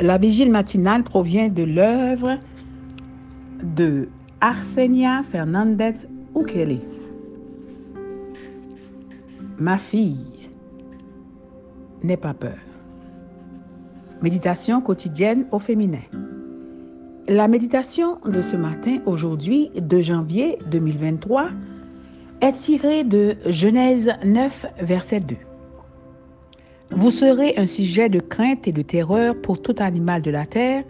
La vigile matinale provient de l'œuvre de Arsenia Fernandez Ukele. Ma fille, n'aie pas peur. Méditation quotidienne au féminin. La méditation de ce matin, aujourd'hui, 2 janvier 2023, est tirée de Genèse 9, verset 2. Vous serez un sujet de crainte et de terreur pour tout animal de la terre,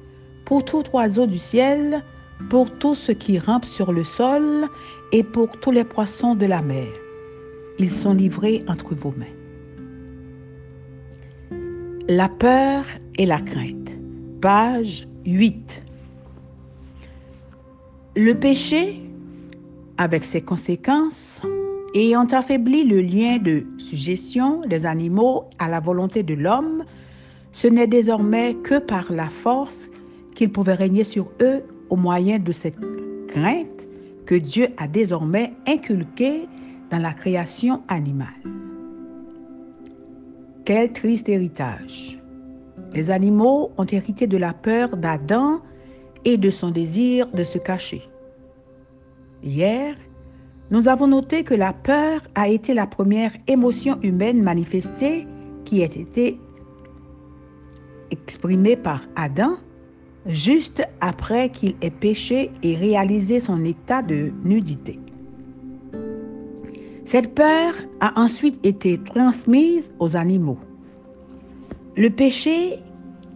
pour tout oiseau du ciel, pour tout ce qui rampe sur le sol et pour tous les poissons de la mer. Ils sont livrés entre vos mains. La peur et la crainte. Page 8. Le péché, avec ses conséquences, ayant affaibli le lien de suggestion des animaux à la volonté de l'homme, ce n'est désormais que par la force qu'il pouvait régner sur eux au moyen de cette crainte que Dieu a désormais inculquée dans la création animale. Quel triste héritage. Les animaux ont hérité de la peur d'Adam et de son désir de se cacher. Hier, nous avons noté que la peur a été la première émotion humaine manifestée qui a été exprimée par Adam juste après qu'il ait péché et réalisé son état de nudité. Cette peur a ensuite été transmise aux animaux. Le péché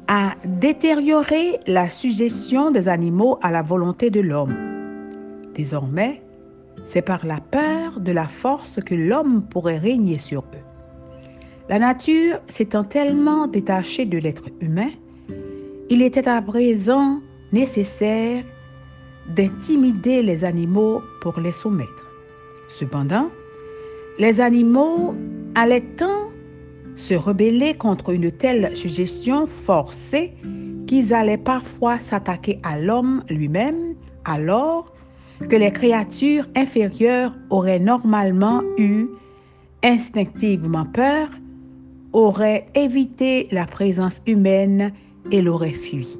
a détérioré la suggestion des animaux à la volonté de l'homme. Désormais, c'est par la peur de la force que l'homme pourrait régner sur eux. La nature s'étant tellement détachée de l'être humain, il était à présent nécessaire d'intimider les animaux pour les soumettre. Cependant, les animaux allaient tant se rebeller contre une telle suggestion forcée qu'ils allaient parfois s'attaquer à l'homme lui-même alors que les créatures inférieures auraient normalement eu instinctivement peur, auraient évité la présence humaine et l'auraient fui.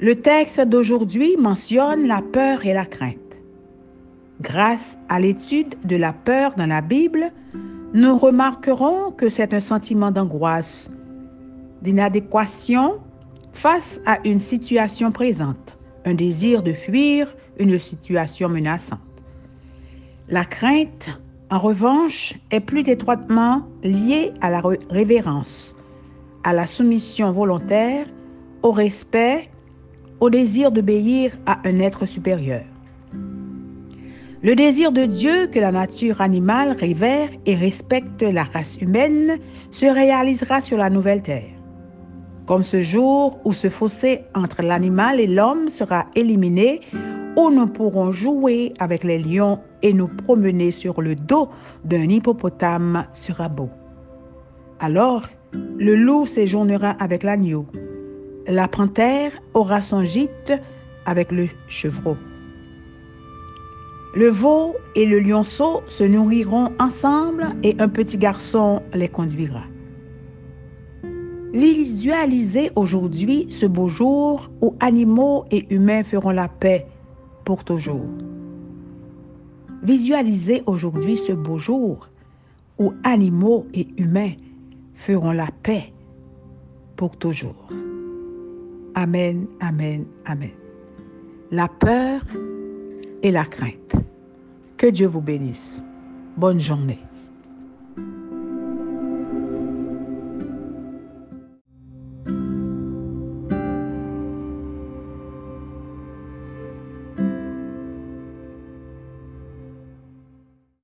Le texte d'aujourd'hui mentionne la peur et la crainte. Grâce à l'étude de la peur dans la Bible, nous remarquerons que c'est un sentiment d'angoisse, d'inadéquation face à une situation présente un désir de fuir une situation menaçante. La crainte, en revanche, est plus étroitement liée à la révérence, à la soumission volontaire, au respect, au désir d'obéir à un être supérieur. Le désir de Dieu que la nature animale révère et respecte la race humaine se réalisera sur la nouvelle terre. Comme ce jour où ce fossé entre l'animal et l'homme sera éliminé, où nous pourrons jouer avec les lions et nous promener sur le dos d'un hippopotame sera beau. Alors, le loup séjournera avec l'agneau. La panthère aura son gîte avec le chevreau. Le veau et le lionceau se nourriront ensemble et un petit garçon les conduira. Visualisez aujourd'hui ce beau jour où animaux et humains feront la paix pour toujours. Visualisez aujourd'hui ce beau jour où animaux et humains feront la paix pour toujours. Amen, amen, amen. La peur et la crainte. Que Dieu vous bénisse. Bonne journée.